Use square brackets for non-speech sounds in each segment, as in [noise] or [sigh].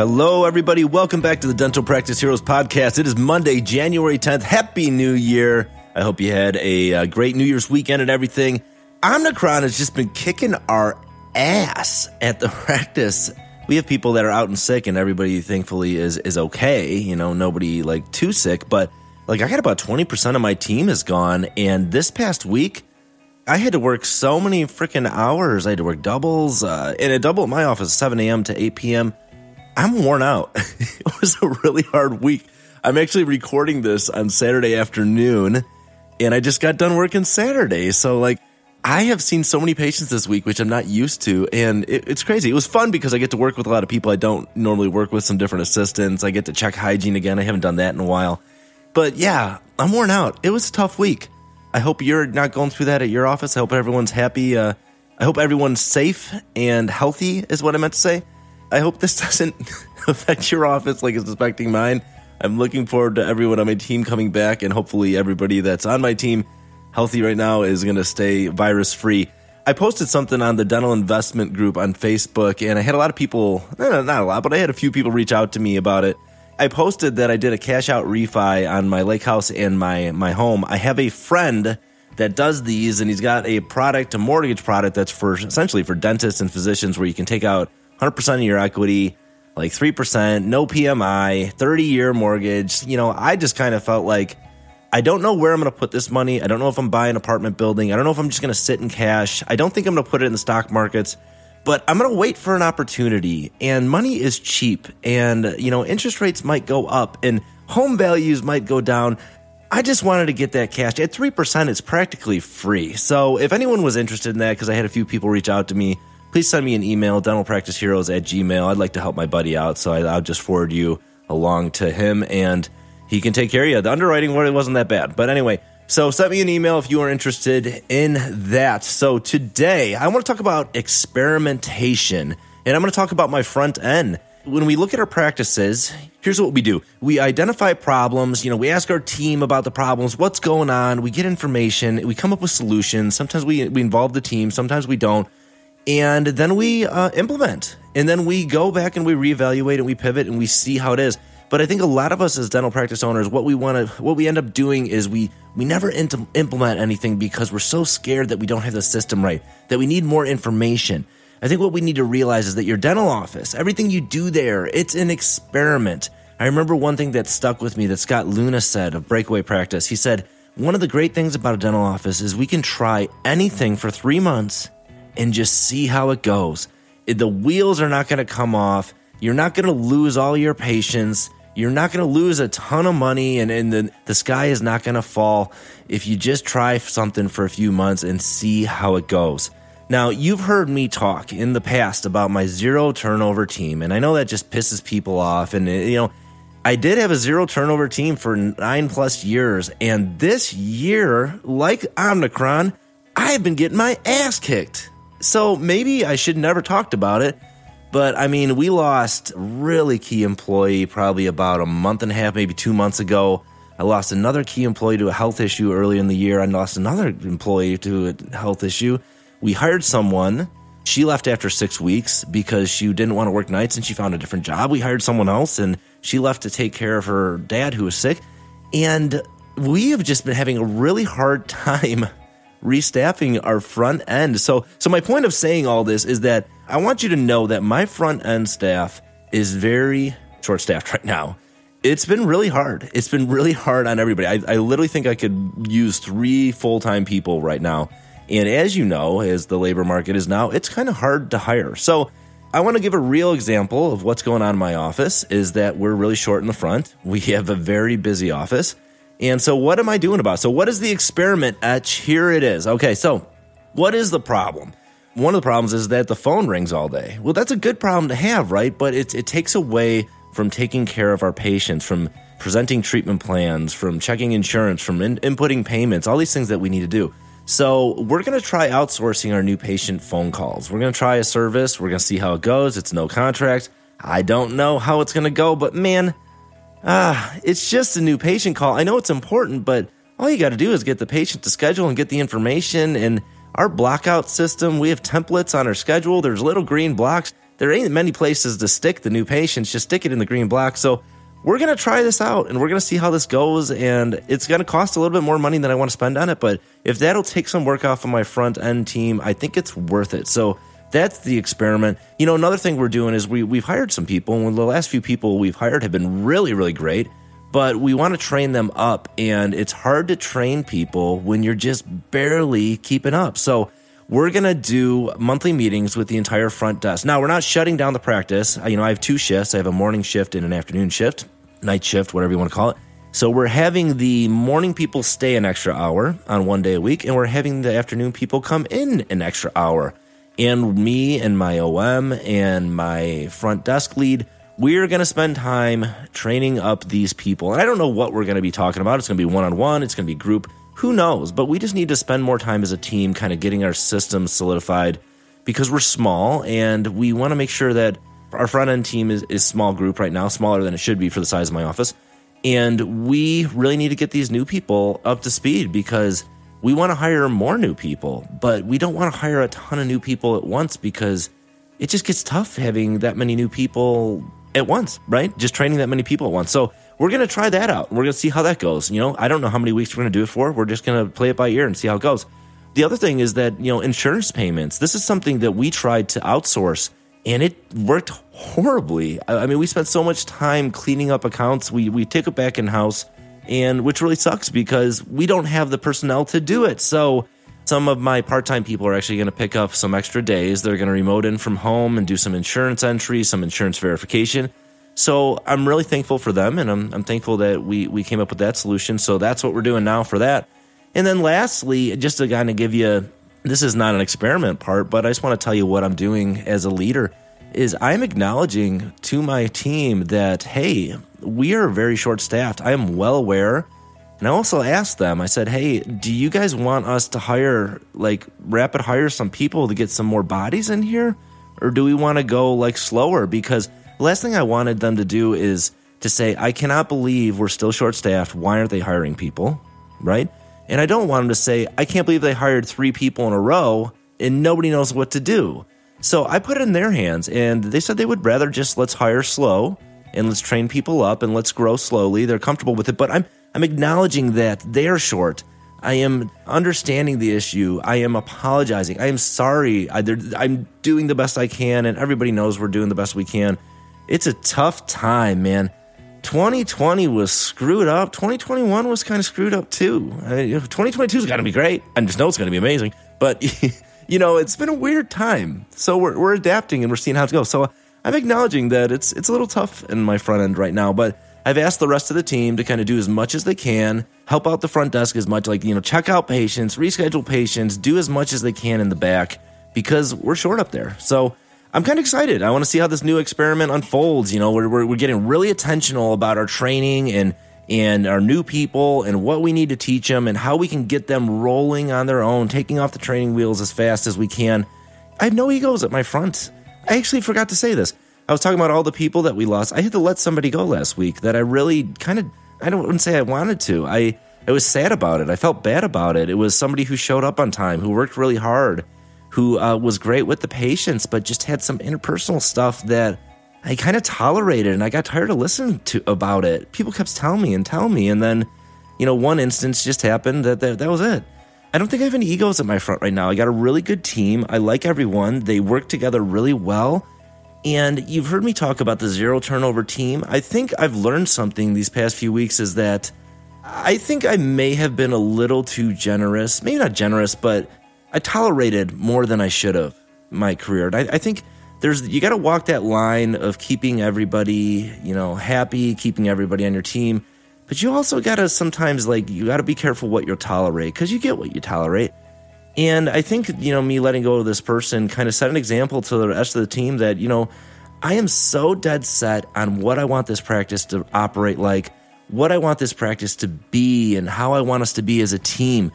Hello, everybody. Welcome back to the Dental Practice Heroes podcast. It is Monday, January 10th. Happy New Year. I hope you had a, uh great New Year's weekend and everything. Omnicron has just been kicking our ass at the [laughs] practice. We have people that are out and sick, and everybody thankfully is is okay. You know, nobody like too sick, but like I got about 20% of my team is gone. And this past week, I had to work so many freaking hours. I had to work doubles, uh, and a double at my office, 7 a.m. to 8 p.m. I'm worn out. [laughs] it was a really hard week. I'm actually recording this on Saturday afternoon, and I just got done working Saturday. So, like, I have seen so many patients this week, which I'm not used to, and it, it's crazy. It was fun because I get to work with a lot of people I don't normally work with, some different assistants. I get to check hygiene again. I haven't done that in a while. But yeah, I'm worn out. It was a tough week. I hope you're not going through that at your office. I hope everyone's happy. Uh, I hope everyone's safe and healthy, is what I meant to say. I hope this [laughs] doesn't affect your office like it's affecting mine. I'm looking forward to everyone on my team coming back, and hopefully, everybody that's on my team healthy right now is going to stay virus free. I posted something on the dental investment group on Facebook, and I had a lot of people, not a lot, but I had a few people reach out to me about it. I posted that I did a cash out refi on my lake house and my my home. I have a friend that does these, and he's got a product, a mortgage product that's for essentially for dentists and physicians, where you can take out 100% of your equity, like 3%, no PMI, 30 year mortgage. You know, I just kind of felt like I don't know where I'm going to put this money. I don't know if I'm buying an apartment building. I don't know if I'm just going to sit in cash. I don't think I'm going to put it in the stock markets but I'm going to wait for an opportunity. And money is cheap, and you know, interest rates might go up, and home values might go down. I just wanted to get that cash at three percent. It's practically free. So if anyone was interested in that, because I had a few people reach out to me, please send me an email, dentalpracticeheroes at gmail. I'd like to help my buddy out, so I, will just forward you along to him, and he can take care of you. The underwriting wasn't that bad, but anyway. So send me an email if you are interested in that. So today I want to talk about experimentation and I'm going to talk about my front end. When we look at our practices, here's what we do. We identify problems, you know, we ask our team about the problems, what's going on, we get information, we come up with solutions. Sometimes we, we involve the team, sometimes we don't. And then we uh, implement. And then we go back and we reevaluate and we pivot and we see how it is. But I think a lot of us as dental practice owners, what we want to, what we end up doing is we we never int- implement anything because we're so scared that we don't have the system right, that we need more information. I think what we need to realize is that your dental office, everything you do there, it's an experiment. I remember one thing that stuck with me that Scott Leune said of Breakaway Practice. He said, One of the great things about a dental office is we can try anything for three months and just see how it goes. The wheels are not going to come off. You're not going to lose all your patients. You're not going to lose a ton of money and, and the, the sky is not going to fall if you just try something for a few months and see how it goes. Now, you've heard me talk in the past about my zero turnover team, and I know that just pisses people off. And, you know, I did have a zero turnover team for nine plus years, and this year, like Omnicron, I've been getting my ass kicked. So maybe I should never talked about it but I mean, we lost really key employee probably about a month and a half, maybe two months ago. I lost another key employee to a health issue early in the year. I lost another employee to a health issue. We hired someone. She left after six weeks because she didn't want to work nights and she found a different job. We hired someone else and she left to take care of her dad who was sick. And we have just been having a really hard [laughs] time restaffing our front end. So, so my point of saying all this is that I want you to know that my front end staff is very short staffed right now. It's been really hard. It's been really hard on everybody. I, I literally think I could use three full time people right now. And as you know, as the labor market is now, it's kind of hard to hire. So I want to give a real example of what's going on in my office is that we're really short in the front. We have a very busy office. And so, what am I doing about it? So, what is the experiment? Etch, here it is. Okay, so what is the problem? One of the problems is that the phone rings all day. Well, that's a good problem to have, right? But it, it takes away from taking care of our patients, from presenting treatment plans, from checking insurance, from in, inputting payments, all these things that we need to do. So, we're going to try outsourcing our new patient phone calls. We're going to try a service. We're going to see how it goes. It's no contract. I don't know how it's going to go, but man, ah, it's just a new patient call. I know it's important, but all you got to do is get the patient to schedule and get the information. And our blockout system, we have templates on our schedule. There's little green blocks. there ain't many places to stick the new patients. Just stick it in the green block. So we're going to try this out and we're going to see how this goes. And it's going to cost a little bit more money than I want to spend on it. But if that'll take some work off of my front end team, I think it's worth it. So that's the experiment. You know, another thing we're doing is we, we've hired some people. And the last few people we've hired have been really, really great. But we want to train them up. And it's hard to train people when you're just barely keeping up. So we're going to do monthly meetings with the entire front desk. Now, we're not shutting down the practice. You know, I have two shifts. I have a morning shift and an afternoon shift, night shift, whatever you want to call it. So we're having the morning people stay an extra hour on one day a week, and we're having the afternoon people come in an extra hour. And me and my OM and my front desk lead, we're going to spend time training up these people. And I don't know what we're going to be talking about. It's going to be one on one, it's going to be group who knows? But we just need to spend more time as a team kind of getting our systems solidified because we're small and we want to make sure that our front end team is, is small group right now, smaller than it should be for the size of my office. And we really need to get these new people up to speed because we want to hire more new people, but we don't want to hire a ton of new people at once because it just gets tough having that many new people at once, right? Just training that many people at once. So we're going to try that out. We're going to see how that goes. You know, I don't know how many weeks we're going to do it for. We're just going to play it by ear and see how it goes. The other thing is that, you know, insurance payments, this is something that we tried to outsource and it worked horribly. I mean, we spent so much time cleaning up accounts. We, we took it back in house and which really sucks because we don't have the personnel to do it. So, some of my part time people are actually going to pick up some extra days. They're going to remote in from home and do some insurance entry, some insurance verification. So I'm really thankful for them, and I'm, I'm thankful that we, we came up with that solution. So that's what we're doing now for that. And then lastly, just to kind of give you this is not an experiment part, but I just want to tell you what I'm doing as a leader is I'm acknowledging to my team that hey, we are very short staffed. I am well aware. And I also asked them, I said, hey, do you guys want us to hire, like, rapid hire some people to get some more bodies in here? Or do we want to go, like, slower? Because the last thing I wanted them to do is to say, I cannot believe we're still short staffed. Why aren't they hiring people? Right? And I don't want them to say, I can't believe they hired three people in a row and nobody knows what to do. So I put it in their hands and they said they would rather just let's hire slow and let's train people up and let's grow slowly. They're comfortable with it, but I'm I'm acknowledging that they're short. I am understanding the issue. I am apologizing. I am sorry. I, am doing the best I can, and everybody knows we're doing the best we can it's a tough time, man. 2020 was screwed up. 2021 was kind of screwed up too. I mean, 2022 is going to be great. I just know it's going to be amazing. But, [laughs] you know, it's been a weird time. So we're, we're adapting and we're seeing how it goes. So I'm acknowledging that it's, it's a little tough in my front end right now. But I've asked the rest of the team to kind of do as much as they can, help out the front desk as much, like, you know, check out patients, reschedule patients, do as much as they can in the back because we're short up there. So, I'm kind of excited. I want to see how this new experiment unfolds. You know, we're, we're, we're getting really attentional about our training and and our new people and what we need to teach them and how we can get them rolling on their own, taking off the training wheels as fast as we can. I have no egos at my front. I actually forgot to say this. I was talking about all the people that we lost. I had to let somebody go last week that I really kind of I don't wouldn't say I wanted to. I I was sad about it. I felt bad about it. It was somebody who showed up on time, who worked really hard who uh, was great with the patients, but just had some interpersonal stuff that I kind of tolerated, and I got tired of listening to about it. People kept telling me and telling me, and then, you know, one instance just happened that that, that was it. I don't think I have any egos at my front right now. I got a really good team. I like everyone. They work together really well. And you've heard me talk about the zero turnover team. I think I've learned something these past few weeks is that I think I may have been a little too generous. Maybe not generous, but I tolerated more than I should have my career. I, I think there's you got to walk that line of keeping everybody, you know, happy, keeping everybody on your team, but you also got to sometimes like you got to be careful what you tolerate because you get what you tolerate. And I think you know me letting go of this person kind of set an example to the rest of the team that you know I am so dead set on what I want this practice to operate like, what I want this practice to be, and how I want us to be as a team,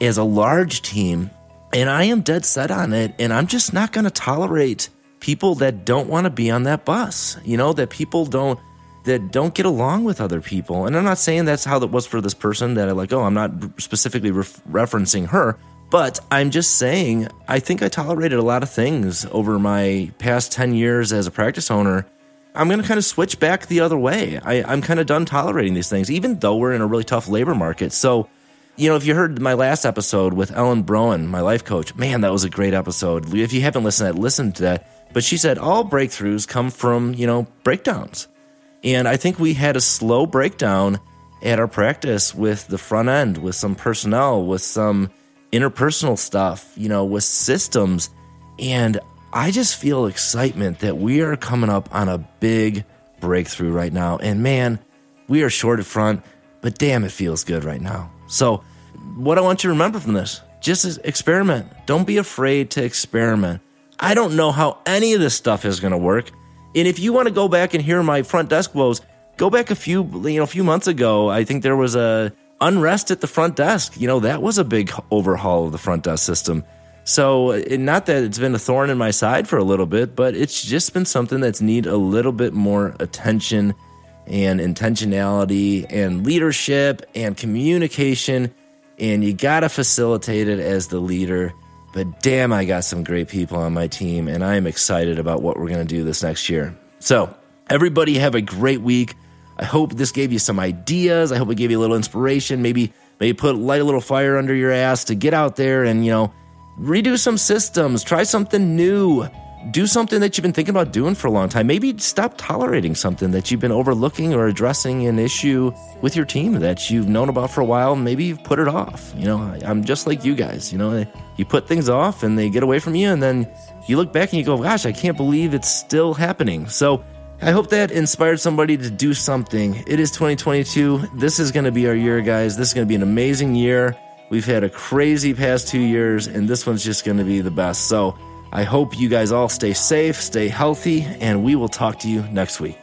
as a large team and I am dead set on it. And I'm just not going to tolerate people that don't want to be on that bus, you know, that people don't that don't get along with other people. And I'm not saying that's how that was for this person that I like, oh, I'm not specifically re- referencing her, But I'm just saying, I think I tolerated a lot of things over my past 10 years as a practice owner. I'm going to kind of switch back the other way. I, I'm kind of done tolerating these things, even though we're in a really tough labor market. So, you know, if you heard my last episode with Ellen Broen, my life coach, man, that was a great episode. If you haven't listened to that, listen to that. But she said all breakthroughs come from, you know, breakdowns. And I think we had a slow breakdown at our practice with the front end, with some personnel, with some interpersonal stuff, you know, with systems. And I just feel excitement that we are coming up on a big breakthrough right now. And man, we are short at front, but damn, it feels good right now. So, what I want you to remember from this just experiment. Don't be afraid to experiment. I don't know how any of this stuff is going to work. And if you want to go back and hear my front desk woes, go back a few you know a few months ago. I think there was a unrest at the front desk. You know, that was a big overhaul of the front desk system. So, not that it's been a thorn in my side for a little bit, but it's just been something that's need a little bit more attention and intentionality and leadership and communication. And you got to facilitate it as the leader. But damn, I got some great people on my team, and I am excited about what we're going to do this next year. So, everybody have a great week. I hope this gave you some ideas. I hope it gave you a little inspiration. Maybe maybe put light a little fire under your ass to get out there and you know redo some systems, try something new, do something that you've been thinking about doing for a long time. Maybe stop tolerating something that you've been overlooking or addressing an issue with your team that you've known about for a while. Maybe you've put it off. You know, I'm just like you guys. You know, you put things off and they get away from you, and then you look back and you go, "Gosh, I can't believe it's still happening." So I hope that inspired somebody to do something. It is 2022. This is going to be our year, guys. This is going to be an amazing year. We've had a crazy past two years, and this one's just going to be the best. So I hope you guys all stay safe, stay healthy, and we will talk to you next week.